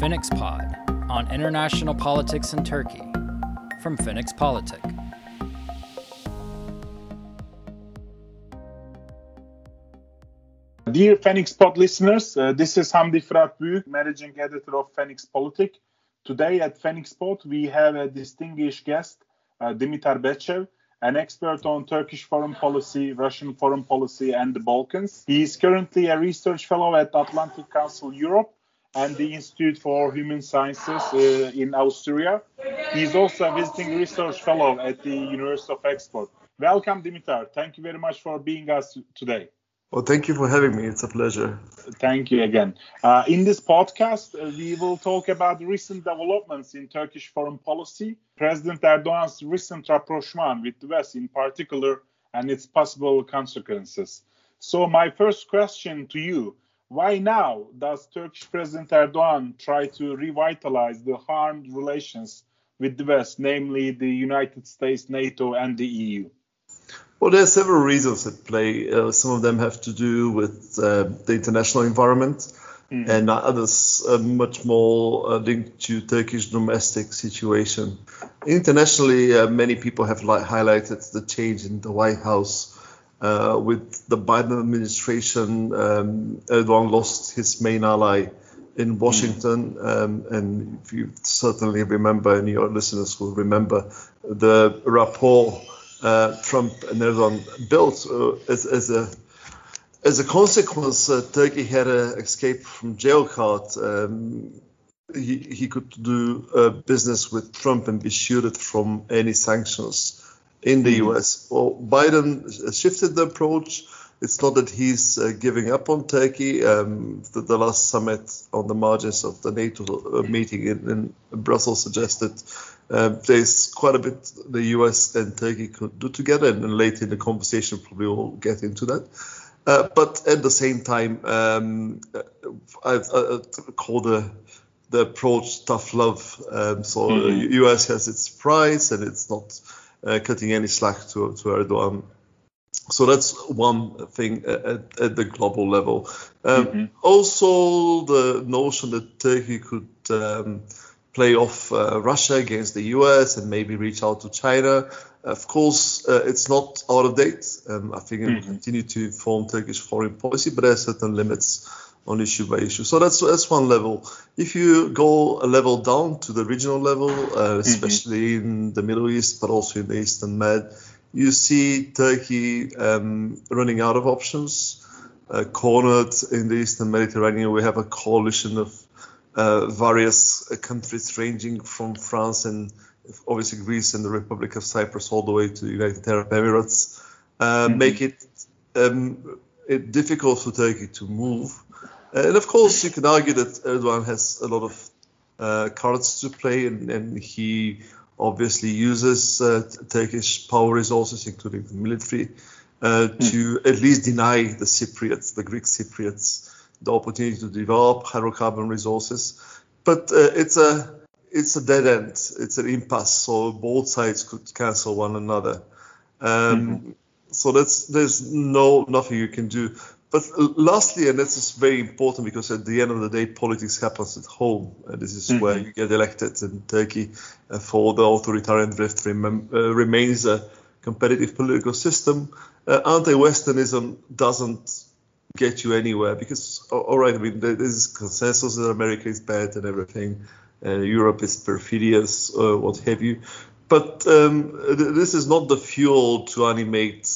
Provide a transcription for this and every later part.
Phoenix Pod on international politics in Turkey from Phoenix Politic. Dear Phoenix Pod listeners, uh, this is Hamdi Büyük, Managing Editor of Phoenix Politic. Today at Phoenix Pod, we have a distinguished guest, uh, Dimitar Bechev, an expert on Turkish foreign policy, Russian foreign policy, and the Balkans. He is currently a research fellow at Atlantic Council Europe and the Institute for Human Sciences uh, in Austria. He is also a visiting research fellow at the University of Oxford. Welcome, Dimitar. Thank you very much for being us today. Well, thank you for having me. It's a pleasure. Thank you again. Uh, in this podcast, uh, we will talk about recent developments in Turkish foreign policy, President Erdogan's recent rapprochement with the West in particular, and its possible consequences. So, my first question to you why now does Turkish President Erdogan try to revitalize the harmed relations with the West, namely the United States, NATO, and the EU? Well, there are several reasons at play. Uh, some of them have to do with uh, the international environment, mm. and others are much more uh, linked to Turkish domestic situation. Internationally, uh, many people have li- highlighted the change in the White House. Uh, with the Biden administration, um, Erdogan lost his main ally in Washington, mm. um, and if you certainly remember, and your listeners will remember, the rapport uh, Trump and Erdogan built uh, as, as, a as a consequence. Uh, Turkey had an escape from jail card. Um, he, he could do uh, business with Trump and be shielded from any sanctions in the mm-hmm. U.S. Well, Biden shifted the approach. It's not that he's uh, giving up on Turkey. Um, the, the, last summit on the margins of the NATO uh, meeting in, in Brussels suggested uh, there's quite a bit the US and Turkey could do together, and then later in the conversation, probably we'll get into that. Uh, but at the same time, um, I, I, call the the approach tough love. Um, so mm-hmm. the US has its price, and it's not cutting any slack to to Erdogan. So that's one thing at, at the global level. Um, mm-hmm. Also, the notion that Turkey could um, play off uh, Russia against the US and maybe reach out to China. Of course, uh, it's not out of date. Um, I think it will mm-hmm. continue to inform Turkish foreign policy, but there are certain limits on issue by issue. So that's that's one level. If you go a level down to the regional level, uh, mm-hmm. especially mm-hmm. in the Middle East, but also in the Eastern Med, you see Turkey um, running out of options. Uh, cornered in the Eastern Mediterranean, we have a coalition of uh, various uh, countries ranging from France and obviously Greece and the Republic of Cyprus all the way to the United Arab Emirates, uh, mm-hmm. make it, um, it, difficult for Turkey to move. And of course, you can argue that Erdogan has a lot of uh, cards to play, and, and he obviously uses uh, Turkish power resources, including the military, mm-hmm. to at least deny the Cypriots, the Greek Cypriots, the opportunity to develop hydrocarbon resources. But uh, it's a it's a dead end. It's an impasse. So both sides could cancel one another. Um, mm-hmm. So that's there's no nothing you can do. But lastly, and this is very important because at the end of the day, politics happens at home. Uh, this is mm-hmm. where you get elected in Turkey. Uh, for the authoritarian drift rem- uh, remains a competitive political system. Uh, anti-Westernism doesn't get you anywhere because all right, I mean there's consensus that America is bad and everything, uh, Europe is perfidious, uh, what have you. But um, th- this is not the fuel to animate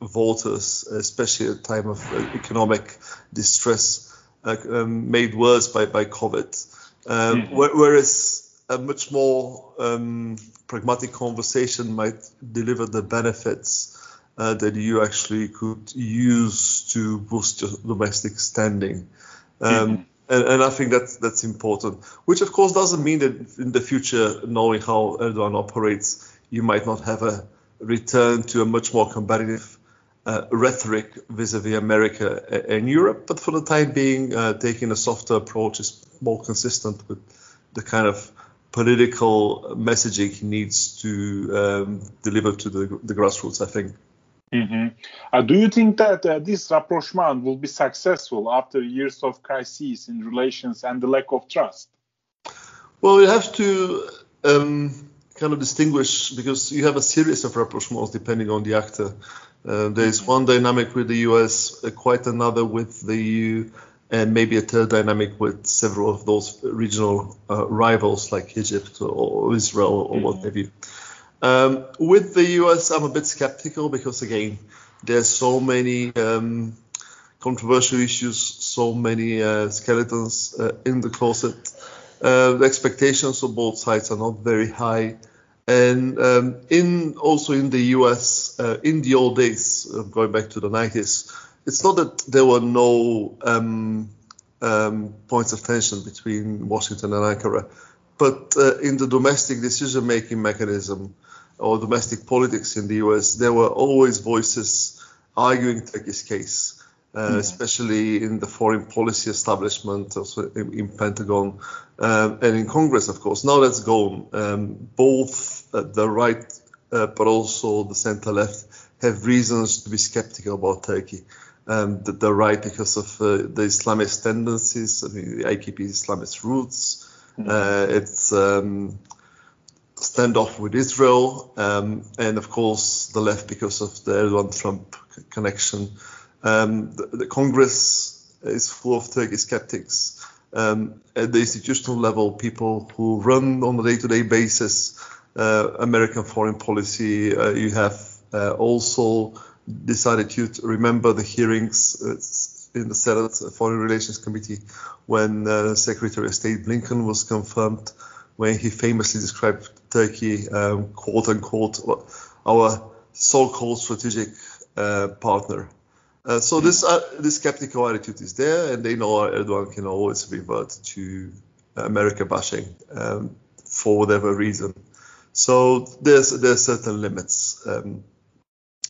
voters, especially at a time of uh, economic distress uh, um, made worse by, by COVID. Um, mm-hmm. wh- whereas a much more um, pragmatic conversation might deliver the benefits uh, that you actually could use to boost your domestic standing. Um, mm-hmm. And, and, I think that's that's important. Which of course doesn't mean that in the future, knowing how Erdogan operates, you might not have a return to a much more competitive uh, rhetoric vis-a-vis America and Europe. But for the time being, uh, taking a softer approach is more consistent with the kind of political messaging he needs to um, deliver to the, the grassroots. I think. Mm-hmm. Uh, do you think that uh, this rapprochement will be successful after years of crises in relations and the lack of trust? Well, you have to um, kind of distinguish because you have a series of rapprochements depending on the actor. Uh, there's mm-hmm. one dynamic with the US, uh, quite another with the EU, and maybe a third dynamic with several of those regional uh, rivals like Egypt or Israel or mm-hmm. what have you. Um, with the US, I'm a bit skeptical because, again, there's so many um, controversial issues, so many uh, skeletons uh, in the closet. Uh, the expectations of both sides are not very high. And um, in also in the US, uh, in the old days, going back to the 90s, it's not that there were no um, um, points of tension between Washington and Ankara, but uh, in the domestic decision-making mechanism or domestic politics in the US, there were always voices arguing Turkey's case, uh, mm-hmm. especially in the foreign policy establishment, also in, in Pentagon um, and in Congress, of course. Now that's gone. Um, both the right, uh, but also the center left, have reasons to be skeptical about Turkey um, the, the, right because of uh, the Islamist tendencies, I mean, the AKP Islamist roots, mm-hmm. uh, its um, standoff with Israel, um, and of course the left because of the Erdogan-Trump connection. Um, the, the, Congress is full of Turkish skeptics. Um, at the institutional level, people who run on a day-to-day basis uh, American foreign policy, uh, you have uh, also decided to remember the hearings uh, in the Senate Foreign Relations Committee when uh, Secretary of State Blinken was confirmed, when he famously described Turkey, um, quote unquote, our so-called strategic uh, partner. Uh, so this uh, this skeptical attitude is there, and they know Erdogan can always revert to America bashing um, for whatever reason. So there's there's certain limits. Um,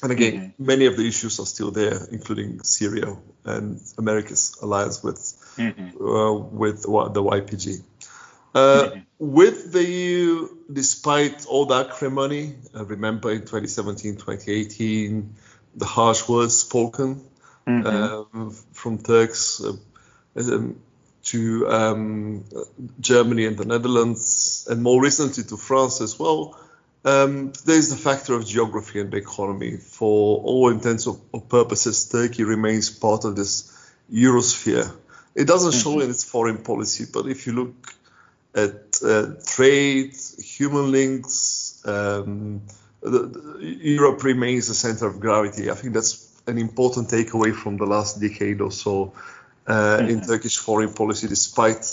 and again, mm-hmm. many of the issues are still there, including Syria and America's alliance with mm-hmm. uh, with the YPG. Uh. With the EU, despite all the acrimony, uh, remember in 2017, 2018, the harsh words spoken mm-hmm. um, from Turks uh, um, to um, Germany and the Netherlands, and more recently to France as well um, there's the factor of geography and the economy. For all intents or purposes, Turkey remains part of this Eurosphere. It doesn't show mm-hmm. in its foreign policy, but if you look at uh, trade, human links, um, the, Europe remains the center of gravity. I think that's an important takeaway from the last decade or so uh, mm-hmm. in Turkish foreign policy, despite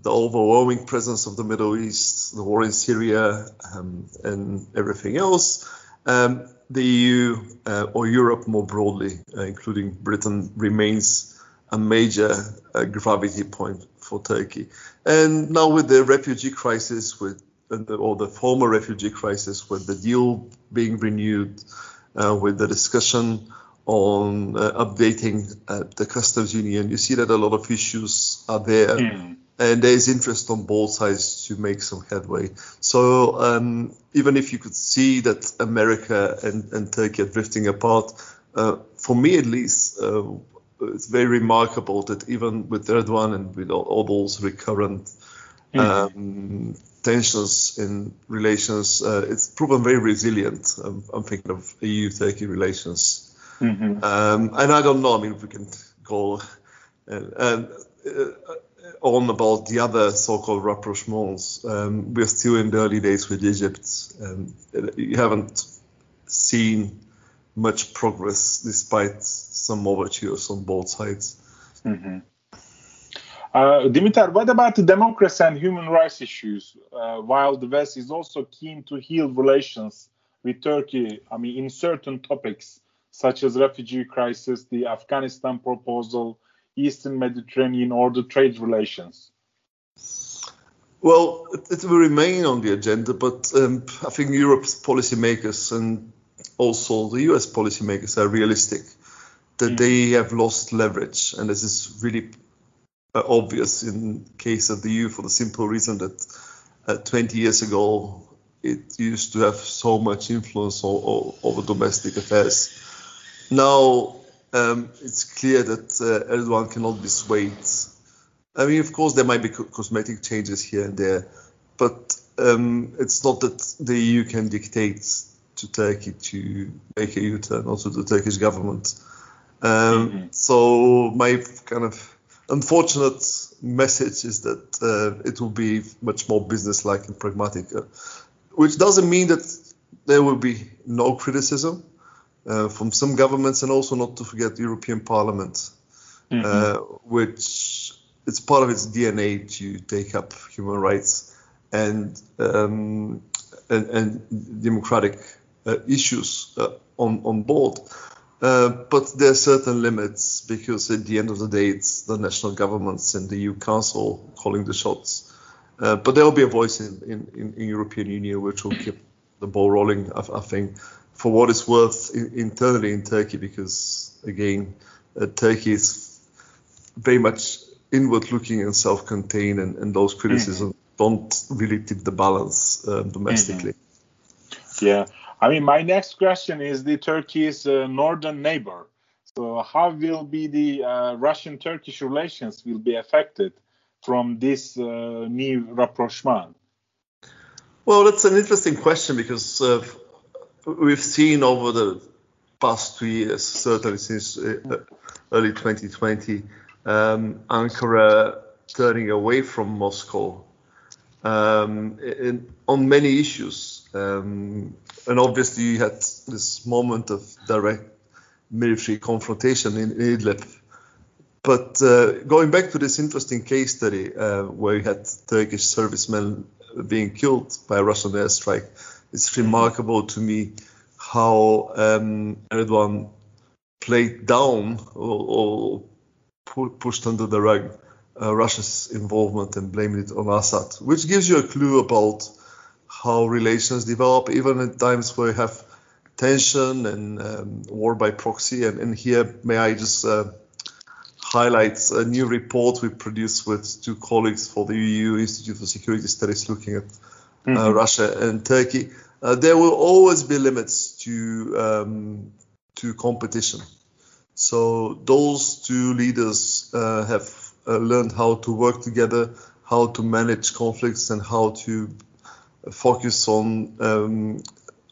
the overwhelming presence of the Middle East, the war in Syria, um, and everything else, um, the EU uh, or Europe more broadly, uh, including Britain, remains a major uh, gravity point for Turkey. And now with the refugee crisis, with the, or the former refugee crisis, with the deal being renewed, uh, with the discussion on uh, updating uh, the customs union, you see that a lot of issues are there. Mm and there is interest on both sides to make some headway. So um, even if you could see that America and, and Turkey are drifting apart, uh, for me at least, uh, it's very remarkable that even with Erdogan and with all, all those recurrent mm-hmm. um, tensions in relations, uh, it's proven very resilient. I'm, I'm thinking of EU-Turkey relations. Mm-hmm. Um, and I don't know, I mean, we can go and, and uh, on about the other so-called rapprochements. Um, we're still in the early days with Egypt. and you haven't seen much progress despite some overtures on both sides. Mm-hmm. Uh, Dimitar, what about the democracy and human rights issues? Uh, while the West is also keen to heal relations with Turkey, I mean, in certain topics such as refugee crisis, the Afghanistan proposal, Eastern Mediterranean or the trade relations? Well, it, will remain on the agenda, but um, I think Europe's policymakers and also the US policymakers are realistic that mm. they have lost leverage, and this is really uh, obvious in case of the EU for the simple reason that uh, 20 years ago it used to have so much influence over domestic affairs. Now um, it's clear that uh, Erdogan cannot be swayed. I mean, of course, there might be co- cosmetic changes here and there, but um, it's not that the EU can dictate to Turkey to make a U-turn, also to the Turkish government. Um, mm-hmm. So my kind of unfortunate message is that uh, it will be much more business-like and pragmatic, uh, which doesn't mean that there will be no criticism uh, from some governments, and also not to forget the European Parliament, mm-hmm. Uh, which it's part of its DNA to take up human rights and um, and, and, democratic issues uh, on on board. Uh, but there are certain limits because at the end of the day, it's the national governments and the EU Council calling the shots. Uh, but there will be a voice in, in, in, European Union which will keep the ball rolling. I, I think for what it's worth in, internally in Turkey, because again, uh, Turkey is very much inward-looking and self-contained, and, and those criticisms mm-hmm. don't really tip the balance uh, domestically. Yeah, I mean, my next question is the Turkey's uh, northern neighbor. So, how will be the uh, Russian-Turkish relations will be affected from this uh, new rapprochement? Well, that's an interesting question because uh, we've seen over the past two years, certainly since uh, early 2020, um, Ankara turning away from Moscow um, in, on many issues. Um, and obviously, you had this moment of direct military confrontation in Idlib. But uh, going back to this interesting case study uh, where you had Turkish servicemen being killed by a Russian airstrike, it's remarkable to me how um, Erdogan played down or, or pushed under the rug uh, Russia's involvement and blamed it on Assad, which gives you a clue about how relations develop, even at times where you have tension and um, war by proxy. And, and, here, may I just uh, highlight a new report we produced with two colleagues for the EU Institute for Security Studies looking at uh, mm-hmm. Russia and Turkey. Uh, there will always be limits to um, to competition. So those two leaders uh, have uh, learned how to work together, how to manage conflicts, and how to focus on um,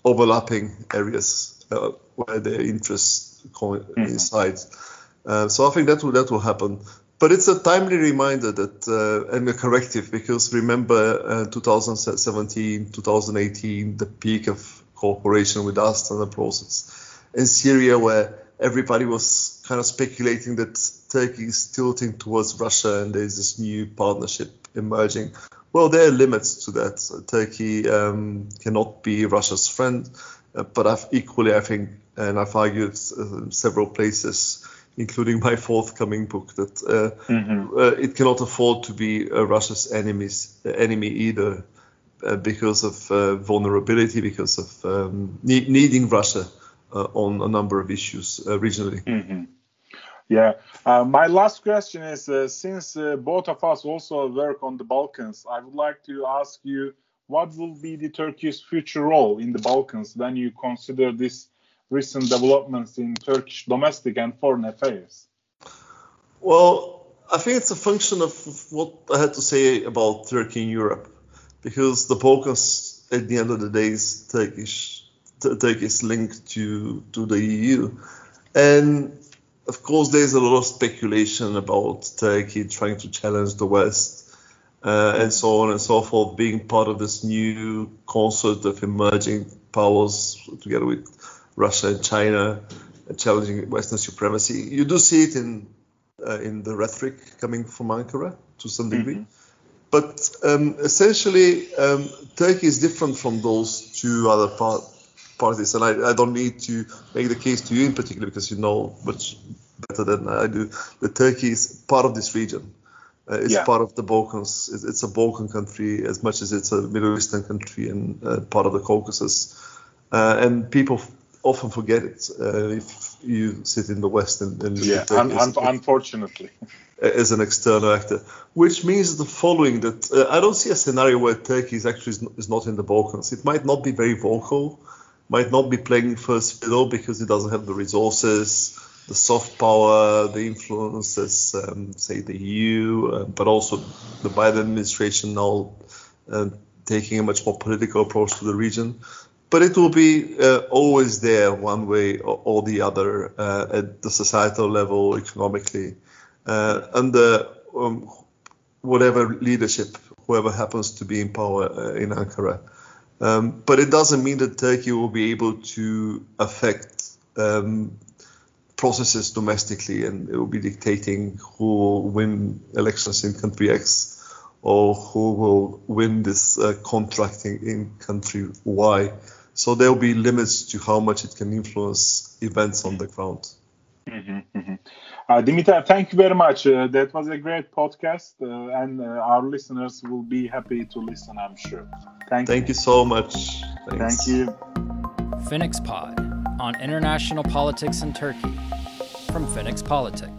overlapping areas uh, where their interests coincide. Mm-hmm. Uh, so I think that will that will happen. But it's a timely reminder that uh, and a corrective because remember uh, 2017, 2018, the peak of cooperation with us and the process in Syria, where everybody was kind of speculating that Turkey is tilting towards Russia and there's this new partnership emerging. Well, there are limits to that. So Turkey um, cannot be Russia's friend, uh, but I've equally, I think, and I've argued uh, several places, including my forthcoming book, that uh, mm-hmm. Uh, it cannot afford to be uh, Russia's enemies, enemy either, uh, because of vulnerability, because of um, ne- needing Russia on a number of issues regionally. Mm-hmm. Yeah. Uh, my last question is uh, since uh, both of us also work on the Balkans, I would like to ask you what will be the Turkey's future role in the Balkans when you consider these recent developments in Turkish domestic and foreign affairs? Well, I think it's a function of what I had to say about Turkey in Europe, because the Balkans, at the end of the day, is Turkish, Turkey's linked to to the EU, and of course, there's a lot of speculation about Turkey trying to challenge the West uh, and so on and so forth, being part of this new concert of emerging powers together with Russia and China, uh, challenging Western supremacy. You do see it in uh, in the rhetoric coming from Ankara to some degree. Mm-hmm. But um, essentially, um, Turkey is different from those two other parts parties, and I, I, don't need to make the case to you in particular because you know much better than I do that Turkey is part of this region. Uh, it's yeah. part of the Balkans. It's, it's, a Balkan country as much as it's a Middle Eastern country and uh, part of the Caucasus. Uh, and people often forget it uh, if you sit in the West and, and yeah, un- un- unfortunately. As an external actor, which means the following: that uh, I don't see a scenario where Turkey is actually is not in the Balkans. It might not be very vocal, might not be playing first fiddle because it doesn't have the resources, the soft power, the influences, um, say the EU, uh, but also the Biden administration now uh, taking a much more political approach to the region. But it will be uh, always there, one way or, or the other, uh, at the societal level, economically, uh, under um, whatever leadership, whoever happens to be in power uh, in Ankara. Um, but it doesn't mean that Turkey will be able to affect um, processes domestically and it will be dictating who will win elections in country X or who will win this uh, contracting in country Y. So there will be limits to how much it can influence events on the ground. Mm-hmm, mm-hmm. Uh, Dimitar, thank you very much. Uh, that was a great podcast, uh, and uh, our listeners will be happy to listen, I'm sure. Thank, thank you. you so much. Thanks. Thank you. Phoenix Pod on international politics in Turkey from Phoenix Politic.